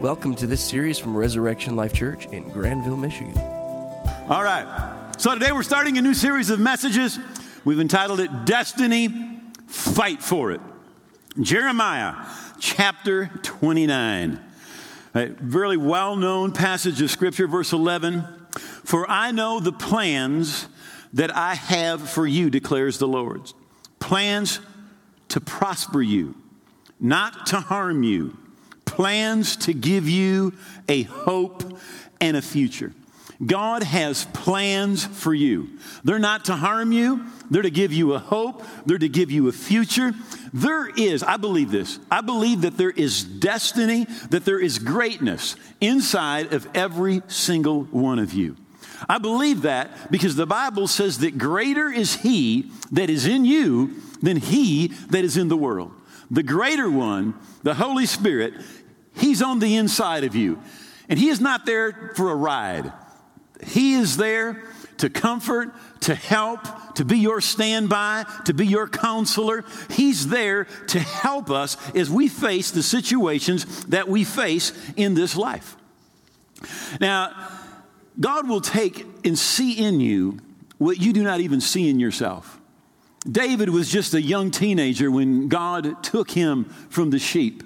Welcome to this series from Resurrection Life Church in Grandville, Michigan. All right. So today we're starting a new series of messages. We've entitled it Destiny Fight for It. Jeremiah chapter 29. A really well known passage of Scripture, verse 11. For I know the plans that I have for you, declares the Lord. Plans to prosper you, not to harm you. Plans to give you a hope and a future. God has plans for you. They're not to harm you, they're to give you a hope, they're to give you a future. There is, I believe this, I believe that there is destiny, that there is greatness inside of every single one of you. I believe that because the Bible says that greater is He that is in you than He that is in the world. The greater one, the Holy Spirit, He's on the inside of you. And He is not there for a ride. He is there to comfort, to help, to be your standby, to be your counselor. He's there to help us as we face the situations that we face in this life. Now, God will take and see in you what you do not even see in yourself. David was just a young teenager when God took him from the sheep,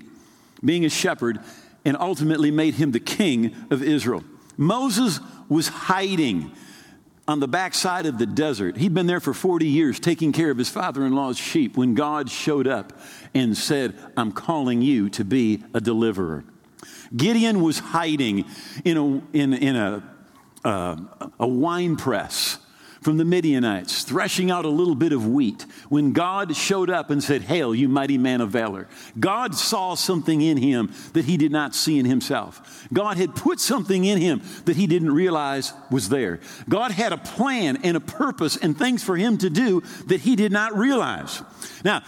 being a shepherd, and ultimately made him the king of Israel. Moses was hiding on the backside of the desert. He'd been there for 40 years taking care of his father in law's sheep when God showed up and said, I'm calling you to be a deliverer. Gideon was hiding in a, in, in a, uh, a wine press from the Midianites, threshing out a little bit of wheat, when God showed up and said, Hail, you mighty man of valor. God saw something in him that he did not see in himself. God had put something in him that he didn't realize was there. God had a plan and a purpose and things for him to do that he did not realize. Now,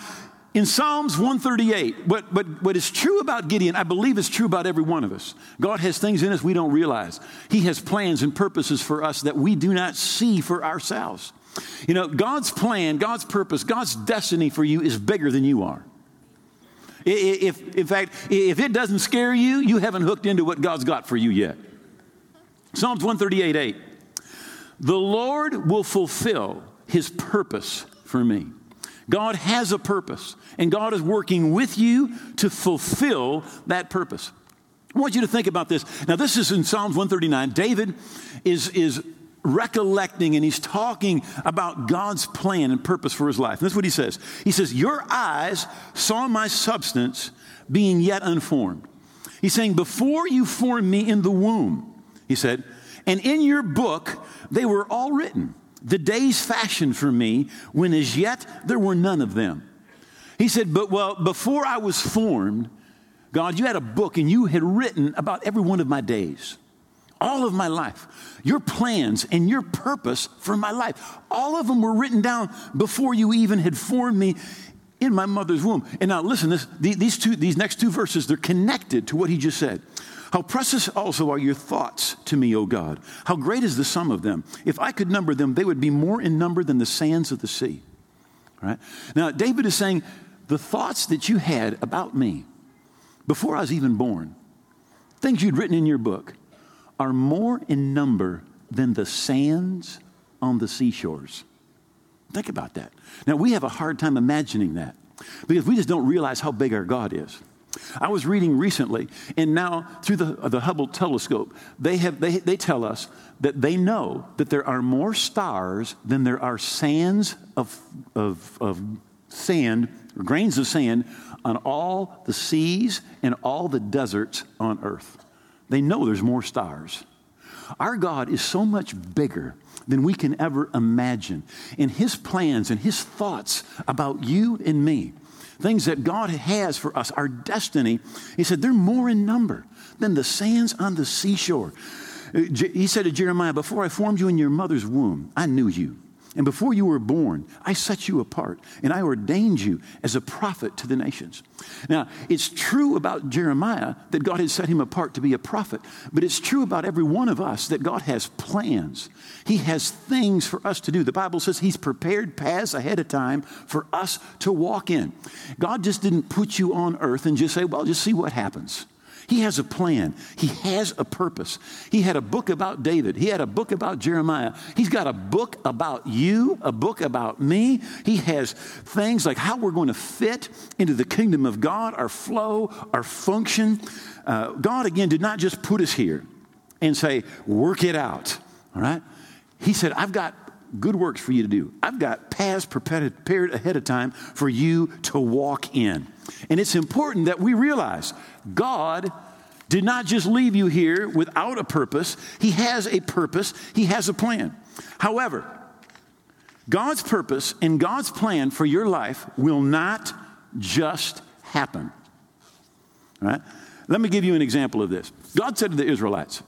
in Psalms 138, what, what, what is true about Gideon, I believe is true about every one of us. God has things in us we don't realize. He has plans and purposes for us that we do not see for ourselves. You know, God's plan, God's purpose, God's destiny for you is bigger than you are. If, in fact, if it doesn't scare you, you haven't hooked into what God's got for you yet. Psalms 138 8. The Lord will fulfill his purpose for me. God has a purpose, and God is working with you to fulfill that purpose. I want you to think about this. Now, this is in Psalms 139. David is, is recollecting and he's talking about God's plan and purpose for his life. And this is what he says He says, Your eyes saw my substance being yet unformed. He's saying, Before you formed me in the womb, he said, and in your book they were all written the days fashioned for me when as yet there were none of them. He said, But well, before I was formed, God, you had a book and you had written about every one of my days, all of my life, your plans and your purpose for my life. All of them were written down before you even had formed me in my mother's womb. And now listen, this, these, two, these next two verses, they're connected to what he just said. How precious also are your thoughts to me, O God. How great is the sum of them. If I could number them, they would be more in number than the sands of the sea. All right? Now, David is saying, the thoughts that you had about me before I was even born, things you'd written in your book, are more in number than the sands on the seashores. Think about that. Now, we have a hard time imagining that because we just don't realize how big our God is. I was reading recently, and now through the, the Hubble telescope, they, have, they, they tell us that they know that there are more stars than there are sands of, of, of sand, grains of sand, on all the seas and all the deserts on earth. They know there's more stars. Our God is so much bigger than we can ever imagine. And His plans and His thoughts about you and me things that God has for us, our destiny, he said, they're more in number than the sands on the seashore. Uh, he said to Jeremiah, Before I formed you in your mother's womb, I knew you. And before you were born, I set you apart and I ordained you as a prophet to the nations. Now, it's true about Jeremiah that God had set him apart to be a prophet, but it's true about every one of us that God has plans. He has things for us to do. The Bible says He's prepared paths ahead of time for us to walk in. God just didn't put you on earth and just say, well, just see what happens. He has a plan. He has a purpose. He had a book about David. He had a book about Jeremiah. He's got a book about you, a book about me. He has things like how we're going to fit into the kingdom of God, our flow, our function. Uh, God, again, did not just put us here and say, work it out. All right? He said, I've got good works for you to do. I've got paths prepared ahead of time for you to walk in. And it's important that we realize God did not just leave you here without a purpose, He has a purpose, He has a plan. However, God's purpose and God's plan for your life will not just happen. All right? Let me give you an example of this. God said to the Israelites,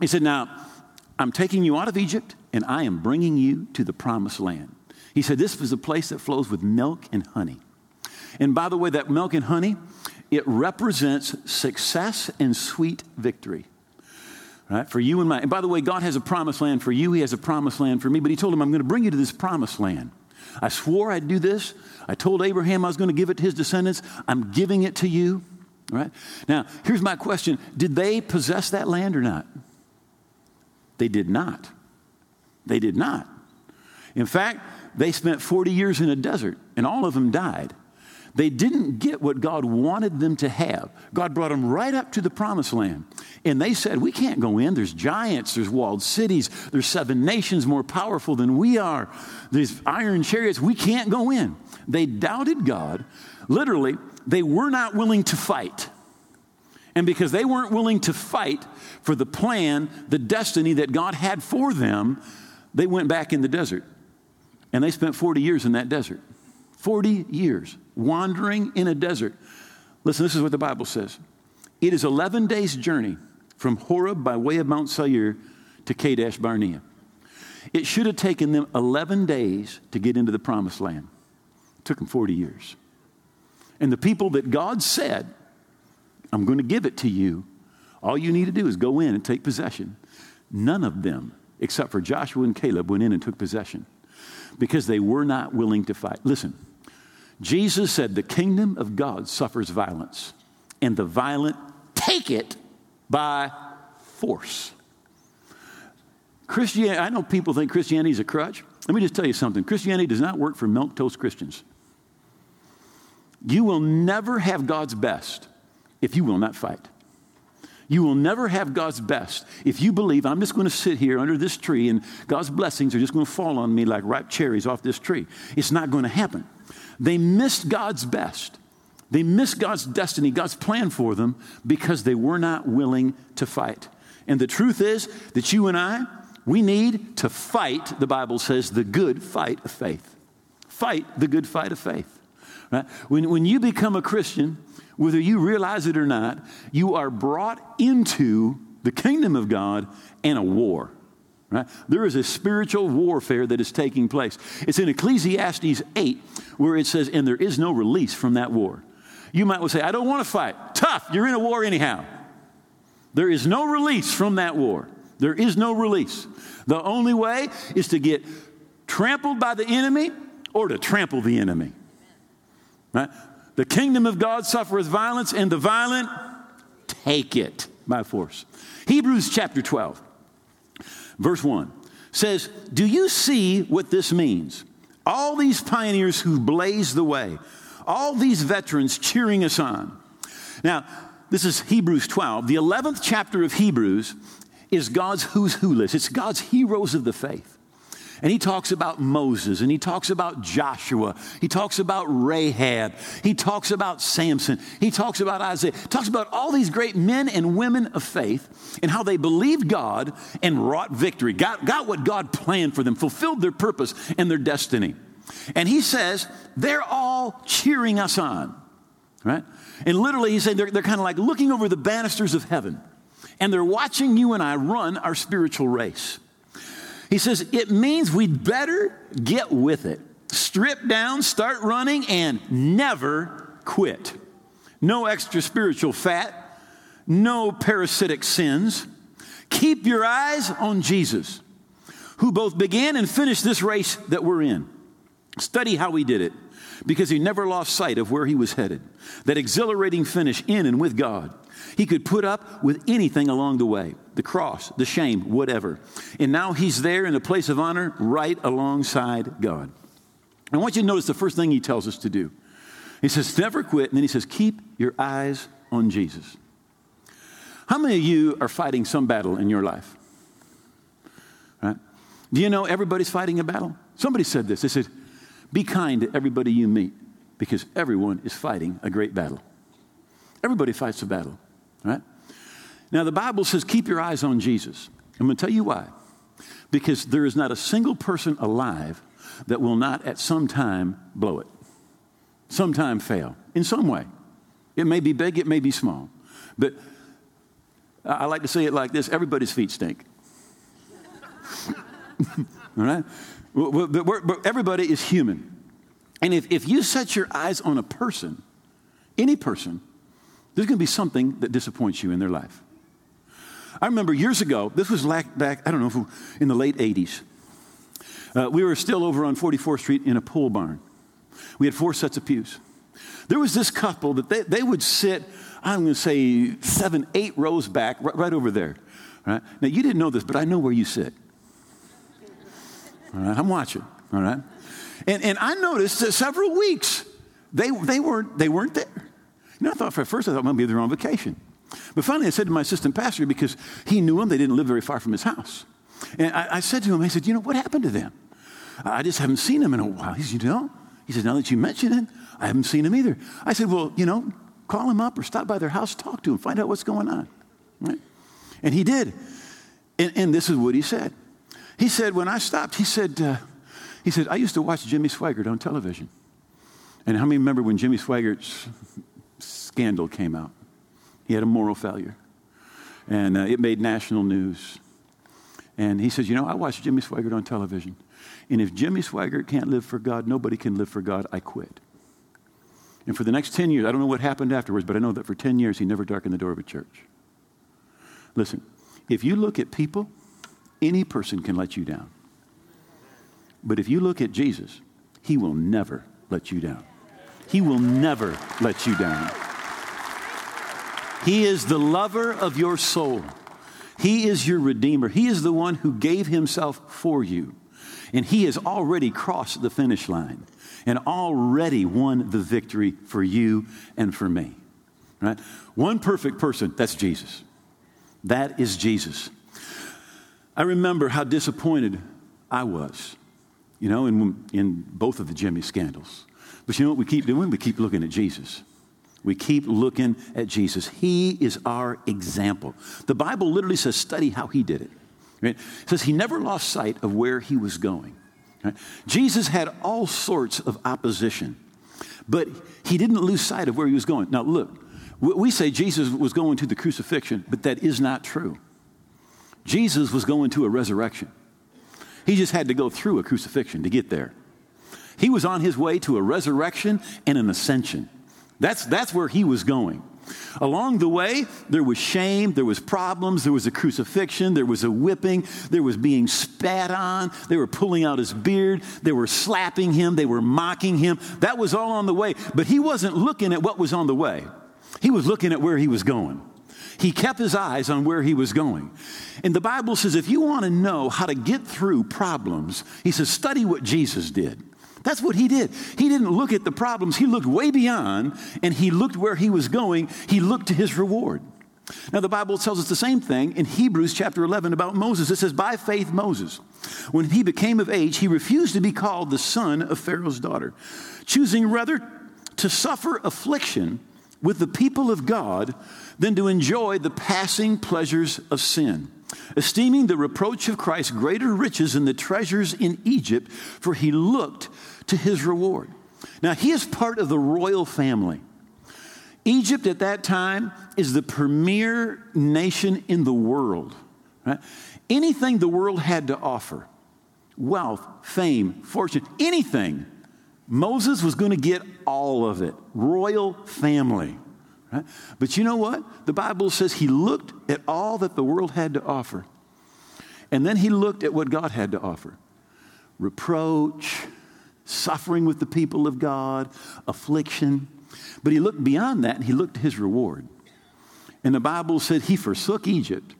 He said, Now, I'm taking you out of Egypt and I am bringing you to the promised land. He said, This is a place that flows with milk and honey. And by the way, that milk and honey, it represents success and sweet victory. Right? For you and my. And by the way, God has a promised land for you. He has a promised land for me. But He told him, I'm going to bring you to this promised land. I swore I'd do this. I told Abraham I was going to give it to his descendants. I'm giving it to you. Right? Now, here's my question Did they possess that land or not? They did not. They did not. In fact, they spent 40 years in a desert, and all of them died. They didn't get what God wanted them to have. God brought them right up to the promised land. And they said, We can't go in. There's giants, there's walled cities, there's seven nations more powerful than we are, there's iron chariots. We can't go in. They doubted God. Literally, they were not willing to fight. And because they weren't willing to fight for the plan, the destiny that God had for them, they went back in the desert. And they spent 40 years in that desert. 40 years wandering in a desert. Listen, this is what the Bible says it is 11 days' journey from Horeb by way of Mount Seir to Kadesh Barnea. It should have taken them 11 days to get into the promised land. It took them 40 years. And the people that God said, I'm going to give it to you, all you need to do is go in and take possession. None of them, except for Joshua and Caleb, went in and took possession because they were not willing to fight. Listen, Jesus said, The kingdom of God suffers violence, and the violent take it by force. Christianity, I know people think Christianity is a crutch. Let me just tell you something Christianity does not work for milk toast Christians. You will never have God's best if you will not fight. You will never have God's best if you believe I'm just going to sit here under this tree and God's blessings are just going to fall on me like ripe cherries off this tree. It's not going to happen. They missed God's best. They missed God's destiny, God's plan for them because they were not willing to fight. And the truth is that you and I, we need to fight, the Bible says, the good fight of faith. Fight the good fight of faith. Right? When, when you become a Christian, whether you realize it or not, you are brought into the kingdom of God and a war. Right? There is a spiritual warfare that is taking place. It's in Ecclesiastes 8 where it says, and there is no release from that war. You might well say, I don't want to fight. Tough, you're in a war anyhow. There is no release from that war. There is no release. The only way is to get trampled by the enemy or to trample the enemy. Right? The kingdom of God suffereth violence, and the violent take it by force. Hebrews chapter 12, verse 1 says, Do you see what this means? All these pioneers who blazed the way, all these veterans cheering us on. Now, this is Hebrews 12. The 11th chapter of Hebrews is God's who's who list, it's God's heroes of the faith. And he talks about Moses and he talks about Joshua. He talks about Rahab. He talks about Samson. He talks about Isaiah. He talks about all these great men and women of faith and how they believed God and wrought victory, got, got what God planned for them, fulfilled their purpose and their destiny. And he says, they're all cheering us on, right? And literally, he's saying they're, they're kind of like looking over the banisters of heaven and they're watching you and I run our spiritual race. He says, it means we'd better get with it. Strip down, start running, and never quit. No extra spiritual fat, no parasitic sins. Keep your eyes on Jesus, who both began and finished this race that we're in. Study how he did it. because he never lost sight of where he was headed. That exhilarating finish in and with God. He could put up with anything along the way the cross, the shame, whatever. And now he's there in a place of honor right alongside God. I want you to notice the first thing he tells us to do. He says, never quit. And then he says, keep your eyes on Jesus. How many of you are fighting some battle in your life? Right? Do you know everybody's fighting a battle? Somebody said this. They said, be kind to everybody you meet because everyone is fighting a great battle. Everybody fights a battle, right? Now, the Bible says, keep your eyes on Jesus. I'm going to tell you why. Because there is not a single person alive that will not at some time blow it, sometime fail in some way. It may be big, it may be small. But I like to say it like this everybody's feet stink. All right? But, everybody is human. And if, if you set your eyes on a person, any person, there's going to be something that disappoints you in their life. I remember years ago, this was back, I don't know, in the late 80s. Uh, we were still over on 44th Street in a pole barn. We had four sets of pews. There was this couple that they, they would sit, I'm going to say seven, eight rows back, right, right over there. Right? Now, you didn't know this, but I know where you sit. All right, I'm watching. All right. And, and I noticed that several weeks they, they, weren't, they weren't there. Know, I thought for first I thought maybe they were on vacation. But finally I said to my assistant pastor, because he knew them, they didn't live very far from his house. And I, I said to him, I said, you know, what happened to them? I just haven't seen them in a while. He said, you know? He said, now that you mention it, I haven't seen them either. I said, well, you know, call them up or stop by their house, talk to them, find out what's going on. Right? And he did. And, and this is what he said. He said, when I stopped, he said, uh, he said, I used to watch Jimmy Swaggart on television. And how many remember when Jimmy Swaggart's scandal came out? He had a moral failure. And uh, it made national news. And he says, You know, I watched Jimmy Swaggart on television. And if Jimmy Swaggart can't live for God, nobody can live for God. I quit. And for the next 10 years, I don't know what happened afterwards, but I know that for 10 years, he never darkened the door of a church. Listen, if you look at people, any person can let you down. But if you look at Jesus, he will never let you down. He will never let you down. He is the lover of your soul. He is your redeemer. He is the one who gave himself for you. And he has already crossed the finish line and already won the victory for you and for me. Right? One perfect person, that's Jesus. That is Jesus. I remember how disappointed I was, you know, in, in both of the Jimmy scandals. But you know what we keep doing? We keep looking at Jesus. We keep looking at Jesus. He is our example. The Bible literally says, study how he did it. Right? It says he never lost sight of where he was going. Right? Jesus had all sorts of opposition, but he didn't lose sight of where he was going. Now, look, we say Jesus was going to the crucifixion, but that is not true. Jesus was going to a resurrection. He just had to go through a crucifixion to get there. He was on his way to a resurrection and an ascension. That's, that's where he was going. Along the way, there was shame, there was problems, there was a crucifixion, there was a whipping, there was being spat on, they were pulling out his beard, they were slapping him, they were mocking him. That was all on the way. But he wasn't looking at what was on the way, he was looking at where he was going. He kept his eyes on where he was going. And the Bible says if you want to know how to get through problems, he says, study what Jesus did. That's what he did. He didn't look at the problems, he looked way beyond and he looked where he was going. He looked to his reward. Now, the Bible tells us the same thing in Hebrews chapter 11 about Moses. It says, By faith, Moses, when he became of age, he refused to be called the son of Pharaoh's daughter, choosing rather to suffer affliction with the people of God than to enjoy the passing pleasures of sin, esteeming the reproach of Christ greater riches than the treasures in Egypt, for he looked to his reward. Now, he is part of the royal family. Egypt at that time is the premier nation in the world. Right? Anything the world had to offer wealth, fame, fortune, anything Moses was going to get all of it. Royal family. Right? But you know what? The Bible says he looked at all that the world had to offer. And then he looked at what God had to offer reproach, suffering with the people of God, affliction. But he looked beyond that and he looked at his reward. And the Bible said he forsook Egypt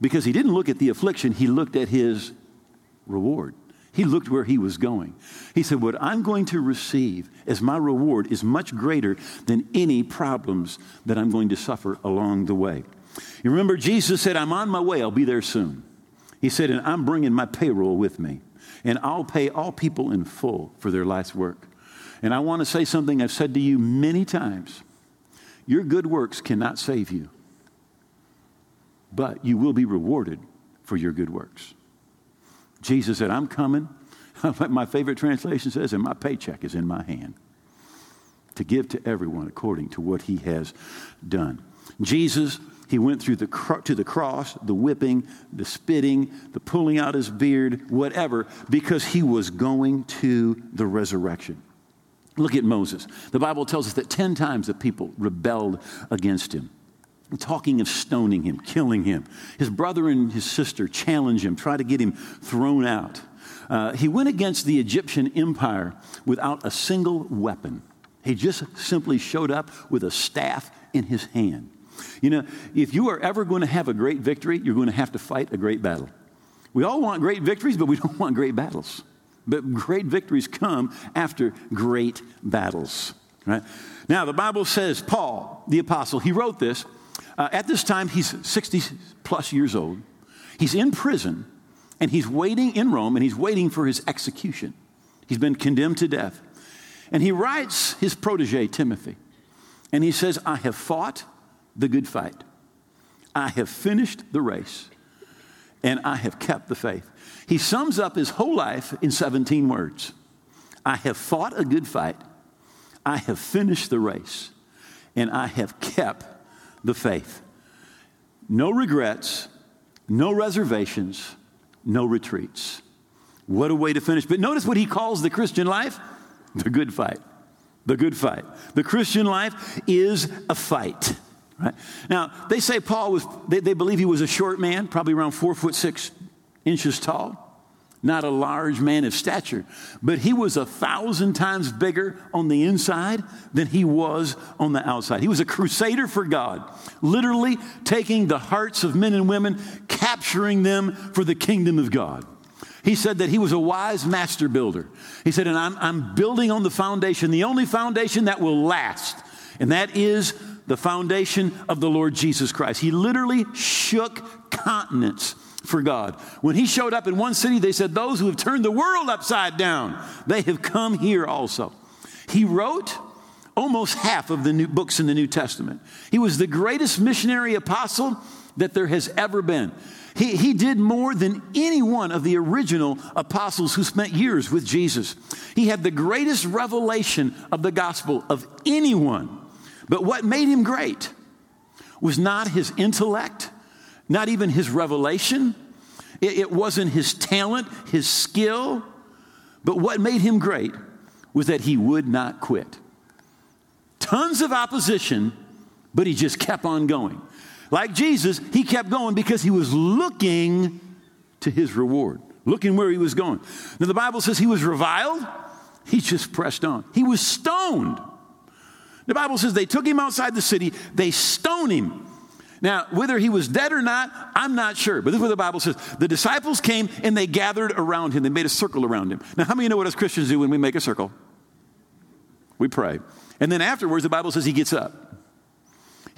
because he didn't look at the affliction, he looked at his reward. He looked where he was going. He said, What I'm going to receive as my reward is much greater than any problems that I'm going to suffer along the way. You remember, Jesus said, I'm on my way, I'll be there soon. He said, And I'm bringing my payroll with me, and I'll pay all people in full for their life's work. And I want to say something I've said to you many times your good works cannot save you, but you will be rewarded for your good works. Jesus said, I'm coming. my favorite translation says, and my paycheck is in my hand to give to everyone according to what he has done. Jesus, he went through the to the cross, the whipping, the spitting, the pulling out his beard, whatever, because he was going to the resurrection. Look at Moses. The Bible tells us that 10 times the people rebelled against him talking of stoning him, killing him. His brother and his sister challenge him, try to get him thrown out. Uh, he went against the Egyptian empire without a single weapon. He just simply showed up with a staff in his hand. You know, if you are ever going to have a great victory, you're going to have to fight a great battle. We all want great victories, but we don't want great battles. But great victories come after great battles. Right? Now, the Bible says Paul, the apostle, he wrote this uh, at this time, he's 60 plus years old. He's in prison and he's waiting in Rome and he's waiting for his execution. He's been condemned to death. And he writes his protege, Timothy, and he says, I have fought the good fight. I have finished the race and I have kept the faith. He sums up his whole life in 17 words I have fought a good fight, I have finished the race, and I have kept the faith. No regrets, no reservations, no retreats. What a way to finish. But notice what he calls the Christian life the good fight. The good fight. The Christian life is a fight. Right? Now, they say Paul was, they, they believe he was a short man, probably around four foot six inches tall not a large man of stature, but he was a thousand times bigger on the inside than he was on the outside. He was a crusader for God, literally taking the hearts of men and women, capturing them for the kingdom of God. He said that he was a wise master builder. He said, and I'm, I'm building on the foundation, the only foundation that will last, and that is the foundation of the Lord Jesus Christ. He literally shook continents for God. When he showed up in one city, they said, Those who have turned the world upside down, they have come here also. He wrote almost half of the new books in the New Testament. He was the greatest missionary apostle that there has ever been. He, he did more than any one of the original apostles who spent years with Jesus. He had the greatest revelation of the gospel of anyone. But what made him great was not his intellect, not even his revelation. It, it wasn't his talent, his skill. But what made him great was that he would not quit. Tons of opposition, but he just kept on going. Like Jesus, he kept going because he was looking to his reward, looking where he was going. Now, the Bible says he was reviled, he just pressed on. He was stoned. The Bible says they took him outside the city, they stoned him. Now, whether he was dead or not, I'm not sure. But this is what the Bible says. The disciples came and they gathered around him. They made a circle around him. Now, how many know what us Christians do when we make a circle? We pray. And then afterwards, the Bible says he gets up.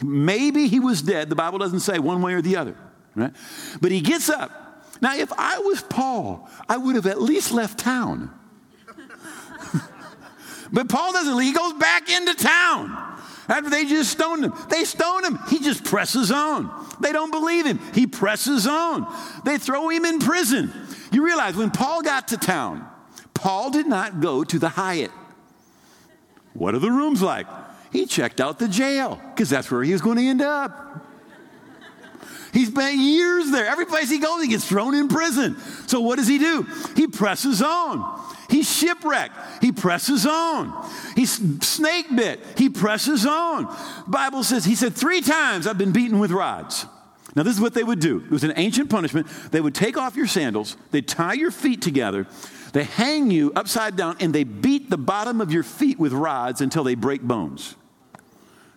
Maybe he was dead. The Bible doesn't say one way or the other, right? But he gets up. Now, if I was Paul, I would have at least left town. but Paul doesn't leave. He goes back into town. After they just stoned him, they stone him. He just presses on. They don't believe him. He presses on. They throw him in prison. You realize when Paul got to town, Paul did not go to the Hyatt. What are the rooms like? He checked out the jail because that's where he was going to end up. He spent years there. Every place he goes, he gets thrown in prison. So what does he do? He presses on. He's shipwrecked. He presses on. He's snake bit. He presses on. Bible says, he said, three times I've been beaten with rods. Now, this is what they would do. It was an ancient punishment. They would take off your sandals, they'd tie your feet together, They hang you upside down and they beat the bottom of your feet with rods until they break bones.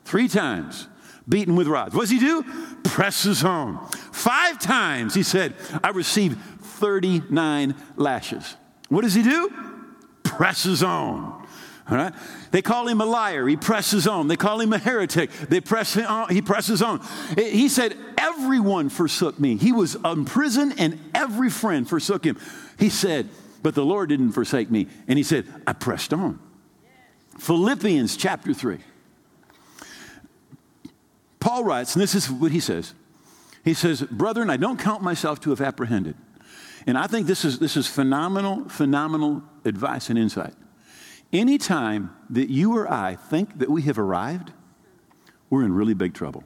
Three times, beaten with rods. What does he do? Presses on. Five times, he said, I received 39 lashes. What does he do? Presses on. All right? They call him a liar. He presses on. They call him a heretic. They press on. He presses on. Eh, he said, Everyone forsook me. He was in prison and every friend forsook him. He said, But the Lord didn't forsake me. And he said, I pressed on. Philippians chapter 3. Paul writes, and this is what he says. He says, Brethren, I don't count myself to have apprehended. And I think this is, this is phenomenal, phenomenal advice and insight. Anytime that you or I think that we have arrived, we're in really big trouble.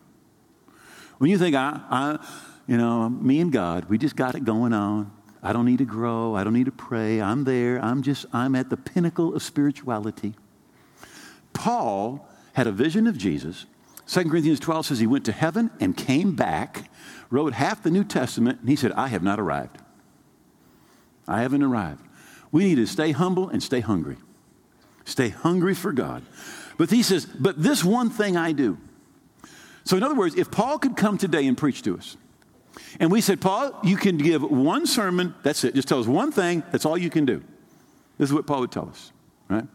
When you think, I, I, you know, me and God, we just got it going on. I don't need to grow. I don't need to pray. I'm there. I'm just, I'm at the pinnacle of spirituality. Paul had a vision of Jesus. 2 Corinthians 12 says he went to heaven and came back, wrote half the New Testament, and he said, I have not arrived. I haven't arrived. We need to stay humble and stay hungry. Stay hungry for God. But he says, but this one thing I do. So, in other words, if Paul could come today and preach to us, and we said, Paul, you can give one sermon, that's it. Just tell us one thing, that's all you can do. This is what Paul would tell us, right?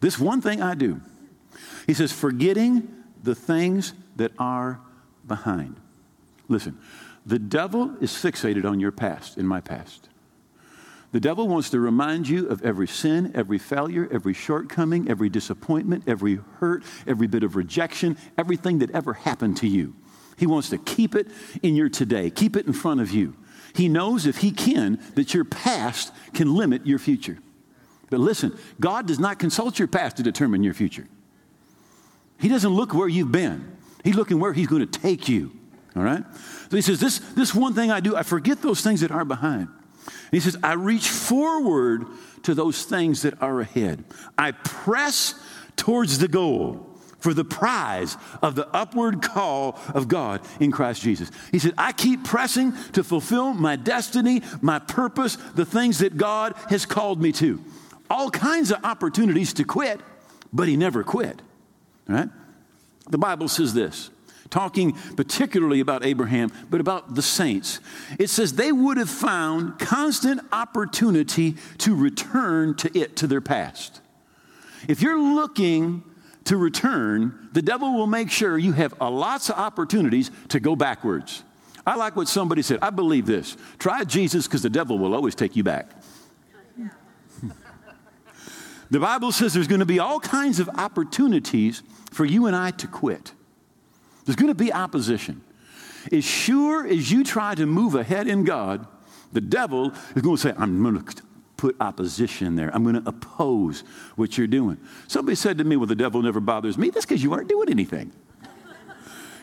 This one thing I do. He says, forgetting the things that are behind. Listen, the devil is fixated on your past, in my past. The devil wants to remind you of every sin, every failure, every shortcoming, every disappointment, every hurt, every bit of rejection, everything that ever happened to you. He wants to keep it in your today, keep it in front of you. He knows if he can that your past can limit your future. But listen, God does not consult your past to determine your future. He doesn't look where you've been. He's looking where he's going to take you. All right? So he says, this, this one thing I do, I forget those things that are behind. He says, I reach forward to those things that are ahead. I press towards the goal for the prize of the upward call of God in Christ Jesus. He said, I keep pressing to fulfill my destiny, my purpose, the things that God has called me to. All kinds of opportunities to quit, but he never quit. Right? The Bible says this talking particularly about Abraham, but about the saints. It says they would have found constant opportunity to return to it, to their past. If you're looking to return, the devil will make sure you have lots of opportunities to go backwards. I like what somebody said. I believe this. Try Jesus because the devil will always take you back. the Bible says there's going to be all kinds of opportunities for you and I to quit. There's going to be opposition. As sure as you try to move ahead in God, the devil is going to say, I'm going to put opposition there. I'm going to oppose what you're doing. Somebody said to me, Well, the devil never bothers me. That's because you aren't doing anything.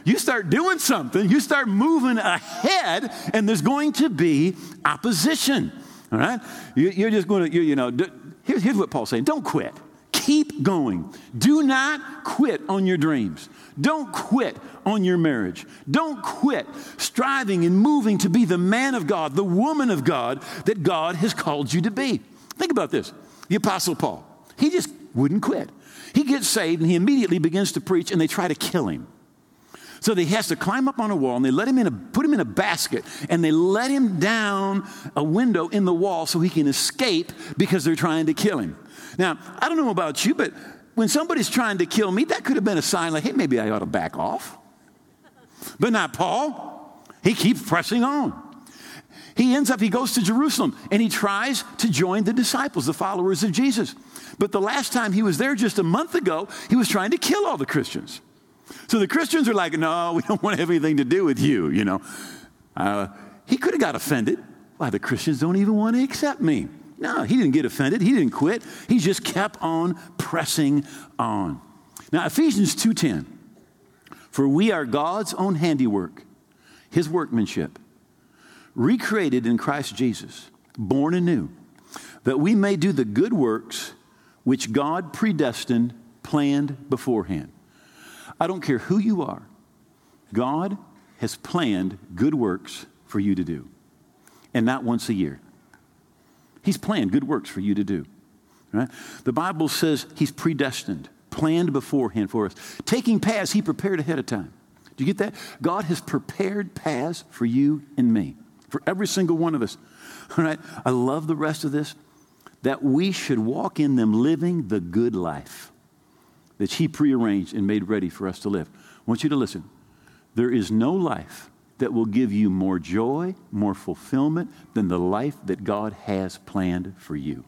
you start doing something, you start moving ahead, and there's going to be opposition. All right? You, are just going to, you, know, here's what Paul's saying don't quit. Keep going. Do not quit on your dreams. Don't quit on your marriage. Don't quit striving and moving to be the man of God, the woman of God that God has called you to be. Think about this the Apostle Paul, he just wouldn't quit. He gets saved and he immediately begins to preach, and they try to kill him. So he has to climb up on a wall and they let him in a, put him in a basket and they let him down a window in the wall so he can escape because they're trying to kill him. Now, I don't know about you, but when somebody's trying to kill me, that could have been a sign like, hey, maybe I ought to back off. But not Paul. He keeps pressing on. He ends up, he goes to Jerusalem and he tries to join the disciples, the followers of Jesus. But the last time he was there just a month ago, he was trying to kill all the Christians. So the Christians are like, no, we don't want to have anything to do with you, you know. Uh, he could have got offended. Why, the Christians don't even want to accept me. No, he didn't get offended. He didn't quit. He just kept on pressing on. Now, Ephesians 2:10. For we are God's own handiwork, his workmanship, recreated in Christ Jesus, born anew, that we may do the good works which God predestined, planned beforehand. I don't care who you are. God has planned good works for you to do. And not once a year. He's planned good works for you to do. Right? The Bible says He's predestined, planned beforehand for us, taking paths He prepared ahead of time. Do you get that? God has prepared paths for you and me, for every single one of us. All right? I love the rest of this that we should walk in them living the good life that He prearranged and made ready for us to live. I want you to listen. There is no life that will give you more joy, more fulfillment than the life that God has planned for you.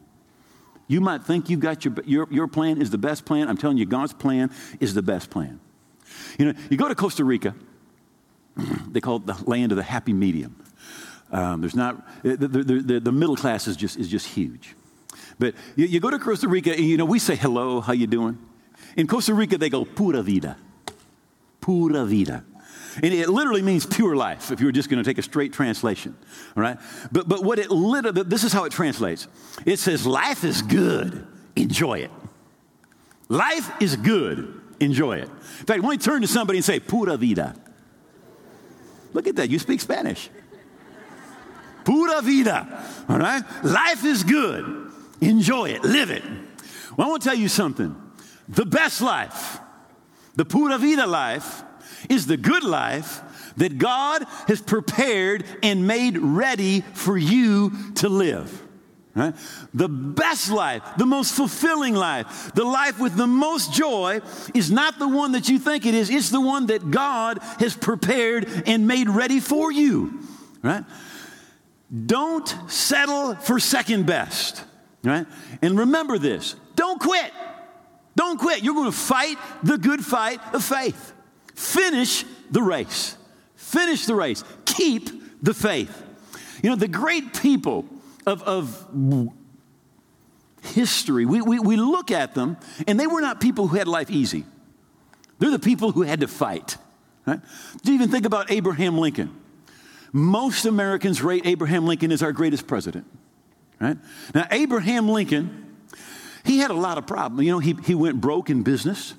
You might think you got your, your, your plan is the best plan. I'm telling you, God's plan is the best plan. You know, you go to Costa Rica, they call it the land of the happy medium. Um, there's not, the, the, the, the, middle class is just, is just huge. But you, you, go to Costa Rica, and you know, we say, hello, how you doing? In Costa Rica, they go, pura vida. Pura vida. And it literally means pure life, if you were just going to take a straight translation. All right? But, but what it literally, this is how it translates it says, life is good, enjoy it. Life is good, enjoy it. In fact, when you turn to somebody and say, pura vida, look at that, you speak Spanish. Pura vida, all right? Life is good, enjoy it, live it. Well, I want to tell you something. The best life, the pura vida life, is the good life that God has prepared and made ready for you to live. Right? The best life, the most fulfilling life, the life with the most joy is not the one that you think it is, it's the one that God has prepared and made ready for you. Right? Don't settle for second best. Right? And remember this don't quit. Don't quit. You're going to fight the good fight of faith. Finish the race. Finish the race. Keep the faith. You know, the great people of, of history, we, we, we look at them, and they were not people who had life easy. They're the people who had to fight. Right? Do you even think about Abraham Lincoln? Most Americans rate Abraham Lincoln as our greatest president. Right? Now, Abraham Lincoln, he had a lot of problems. You know, he, he went broke in business.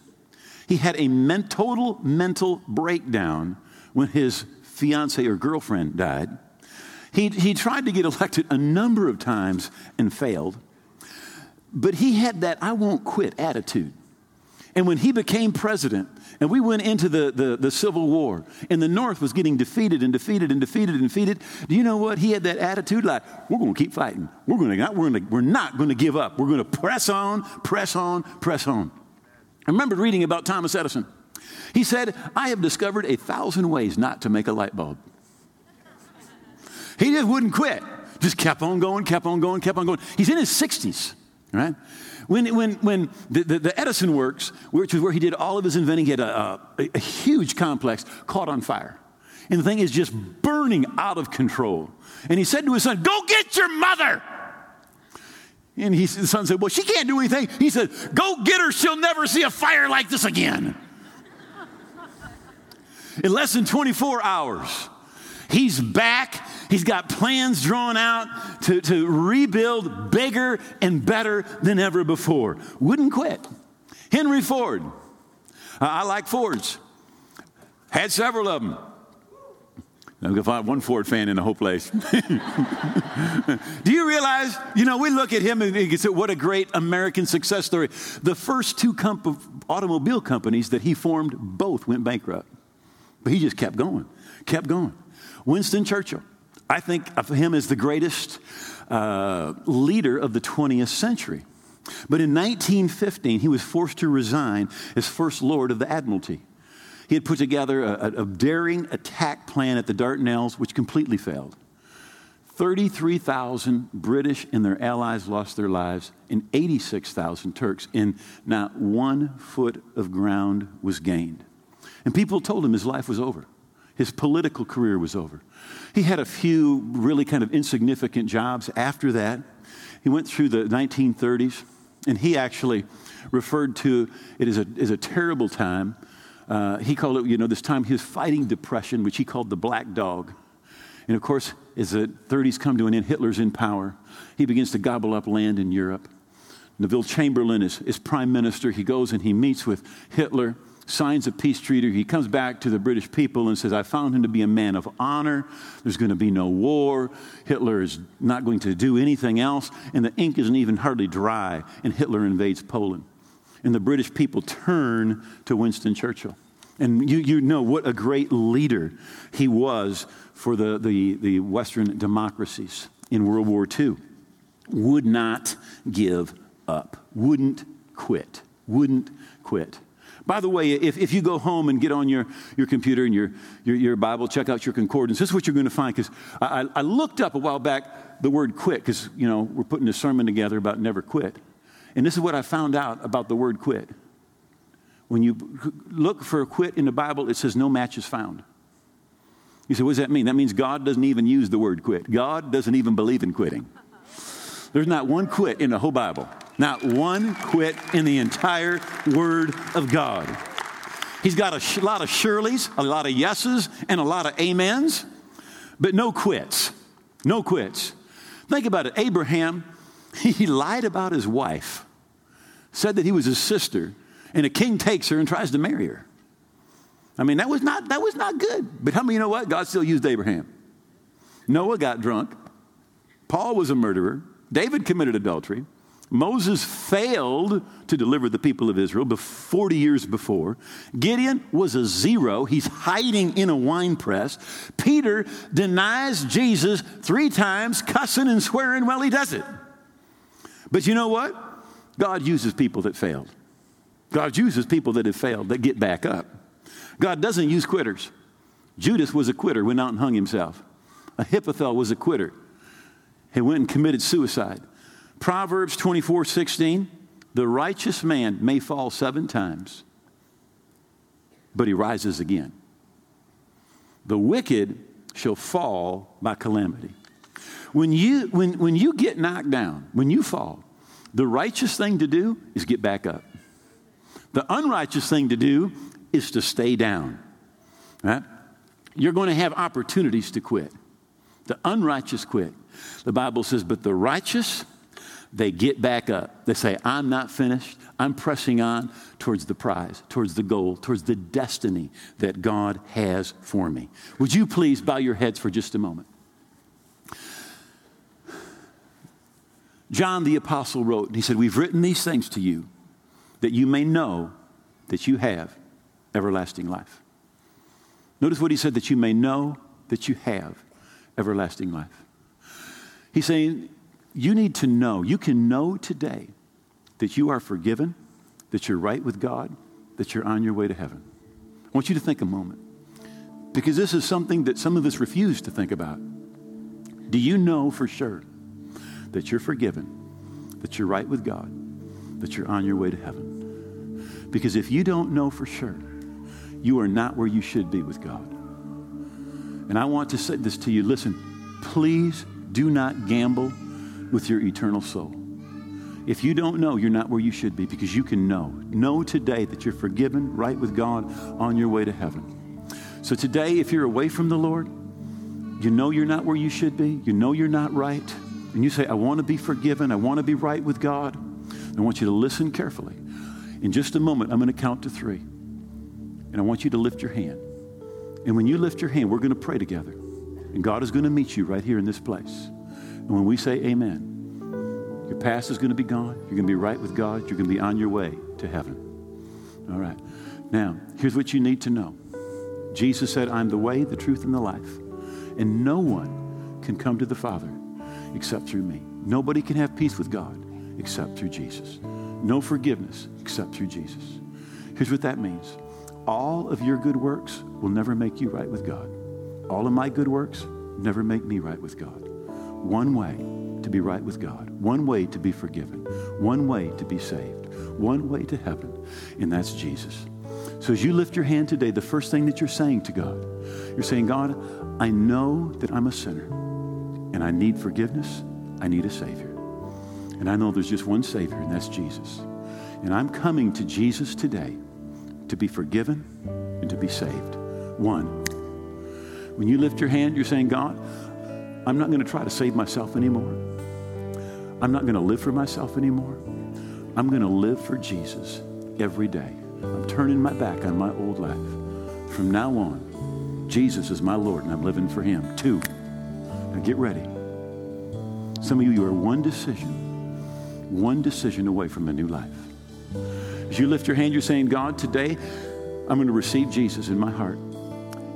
He had a men- total mental breakdown when his fiance or girlfriend died. He, he tried to get elected a number of times and failed. But he had that I won't quit attitude. And when he became president, and we went into the, the, the, Civil War, and the North was getting defeated and defeated and defeated and defeated, do you know what? He had that attitude like, we're going to keep fighting. We're, to, we're, to, we're not going to give up. We're going to press on, press on, press on. I remember reading about Thomas Edison. He said, I have discovered a thousand ways not to make a light bulb. He just wouldn't quit. Just kept on going, kept on going, kept on going. He's in his 60s, right? When, when, when the, the, the Edison works, which is where he did all of his inventing, he had a, a, a huge complex caught on fire. And the thing is just burning out of control. And he said to his son, Go get your mother. And he, the son said, Well, she can't do anything. He said, Go get her. She'll never see a fire like this again. In less than 24 hours, he's back. He's got plans drawn out to, to rebuild bigger and better than ever before. Wouldn't quit. Henry Ford. Uh, I like Fords. Had several of them. I'm going to find one Ford fan in the whole place. Do you realize, you know, we look at him and we say, what a great American success story. The first two comp- automobile companies that he formed both went bankrupt. But he just kept going, kept going. Winston Churchill, I think of him as the greatest uh, leader of the 20th century. But in 1915, he was forced to resign as First Lord of the Admiralty. He had put together a, a daring attack plan at the Dardanelles, which completely failed. 33,000 British and their allies lost their lives, and 86,000 Turks, and not one foot of ground was gained. And people told him his life was over. His political career was over. He had a few really kind of insignificant jobs after that. He went through the 1930s, and he actually referred to it as a, as a terrible time uh, he called it, you know, this time he was fighting depression, which he called the black dog. And of course, as the 30s come to an end, Hitler's in power. He begins to gobble up land in Europe. Neville Chamberlain is, is prime minister. He goes and he meets with Hitler. signs a peace treaty. He comes back to the British people and says, I found him to be a man of honor. There's going to be no war. Hitler is not going to do anything else. And the ink isn't even hardly dry, and Hitler invades Poland. And the British people turn to Winston Churchill. And you, you know what a great leader he was for the, the, the Western democracies in World War II. Would not give up, wouldn't quit, wouldn't quit. By the way, if, if you go home and get on your, your computer and your, your, your Bible, check out your concordance, this is what you're going to find. Because I, I looked up a while back the word quit, because, you know, we're putting a sermon together about never quit. And this is what I found out about the word quit. When you look for a quit in the Bible, it says no match is found. You say, what does that mean? That means God doesn't even use the word quit. God doesn't even believe in quitting. There's not one quit in the whole Bible. Not one quit in the entire Word of God. He's got a sh- lot of surelys, a lot of yeses, and a lot of amens, but no quits. No quits. Think about it. Abraham, he lied about his wife, said that he was his sister, and a king takes her and tries to marry her. I mean, that was not, that was not good. But how many you know what? God still used Abraham. Noah got drunk. Paul was a murderer. David committed adultery. Moses failed to deliver the people of Israel 40 years before. Gideon was a zero. He's hiding in a wine press. Peter denies Jesus three times, cussing and swearing while he does it. But you know what? God uses people that failed. God uses people that have failed, that get back up. God doesn't use quitters. Judas was a quitter, went out and hung himself. Ahithophel was a quitter. He went and committed suicide. Proverbs 24 16, the righteous man may fall seven times, but he rises again. The wicked shall fall by calamity. When you, when, when you get knocked down, when you fall, the righteous thing to do is get back up. The unrighteous thing to do is to stay down. Right? You're going to have opportunities to quit. The unrighteous quit. The Bible says, but the righteous, they get back up. They say, I'm not finished. I'm pressing on towards the prize, towards the goal, towards the destiny that God has for me. Would you please bow your heads for just a moment? John the Apostle wrote, and he said, We've written these things to you that you may know that you have everlasting life. Notice what he said that you may know that you have everlasting life. He's saying, you need to know, you can know today that you are forgiven, that you're right with God, that you're on your way to heaven. I want you to think a moment because this is something that some of us refuse to think about. Do you know for sure that you're forgiven, that you're right with God, that you're on your way to heaven? Because if you don't know for sure, you are not where you should be with God. And I want to say this to you listen, please do not gamble with your eternal soul. If you don't know, you're not where you should be because you can know. Know today that you're forgiven, right with God, on your way to heaven. So today, if you're away from the Lord, you know you're not where you should be, you know you're not right, and you say, I want to be forgiven, I want to be right with God, I want you to listen carefully. In just a moment, I'm going to count to three. And I want you to lift your hand. And when you lift your hand, we're going to pray together. And God is going to meet you right here in this place. And when we say amen, your past is going to be gone. You're going to be right with God. You're going to be on your way to heaven. All right. Now, here's what you need to know Jesus said, I'm the way, the truth, and the life. And no one can come to the Father except through me. Nobody can have peace with God except through Jesus. No forgiveness except through Jesus. Here's what that means all of your good works will never make you right with God. All of my good works never make me right with God. One way to be right with God, one way to be forgiven, one way to be saved, one way to heaven, and that's Jesus. So as you lift your hand today, the first thing that you're saying to God, you're saying, God, I know that I'm a sinner and I need forgiveness. I need a Savior. And I know there's just one Savior, and that's Jesus. And I'm coming to Jesus today to be forgiven and to be saved. One, when you lift your hand, you're saying, God, I'm not going to try to save myself anymore. I'm not going to live for myself anymore. I'm going to live for Jesus every day. I'm turning my back on my old life. From now on, Jesus is my Lord and I'm living for Him. Two, now get ready. Some of you, you are one decision, one decision away from a new life. As you lift your hand, you're saying, God, today I'm going to receive Jesus in my heart.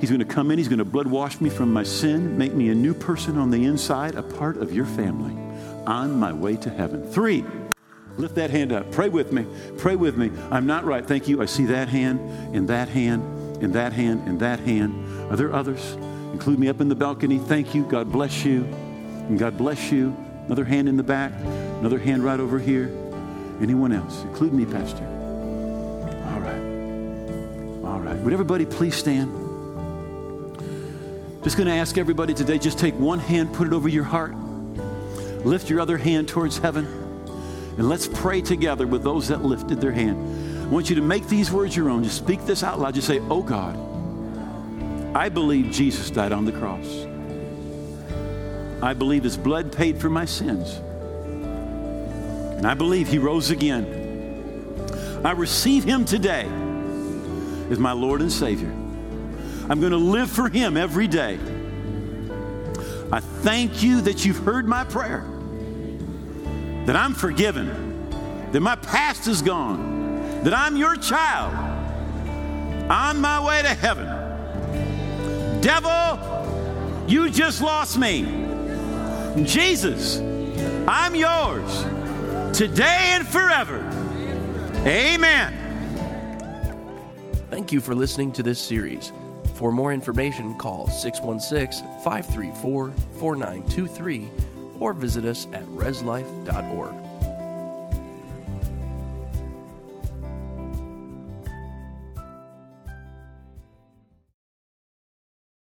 He's going to come in, He's going to blood wash me from my sin, make me a new person on the inside, a part of your family, on my way to heaven. Three, lift that hand up. Pray with me. Pray with me. I'm not right. Thank you. I see that hand, and that hand, and that hand, and that hand. Are there others? Include me up in the balcony. Thank you. God bless you. And God bless you. Another hand in the back. Another hand right over here. Anyone else? Include me, Pastor. All right. All right. Would everybody please stand? Just going to ask everybody today just take one hand, put it over your heart, lift your other hand towards heaven, and let's pray together with those that lifted their hand. I want you to make these words your own. Just speak this out loud. Just say, Oh God, I believe Jesus died on the cross. I believe his blood paid for my sins. And I believe he rose again. I receive him today as my Lord and Savior. I'm going to live for Him every day. I thank you that you've heard my prayer, that I'm forgiven, that my past is gone, that I'm your child on my way to heaven. Devil, you just lost me. Jesus, I'm yours today and forever. Amen. Thank you for listening to this series. For more information, call 616 534 4923 or visit us at reslife.org.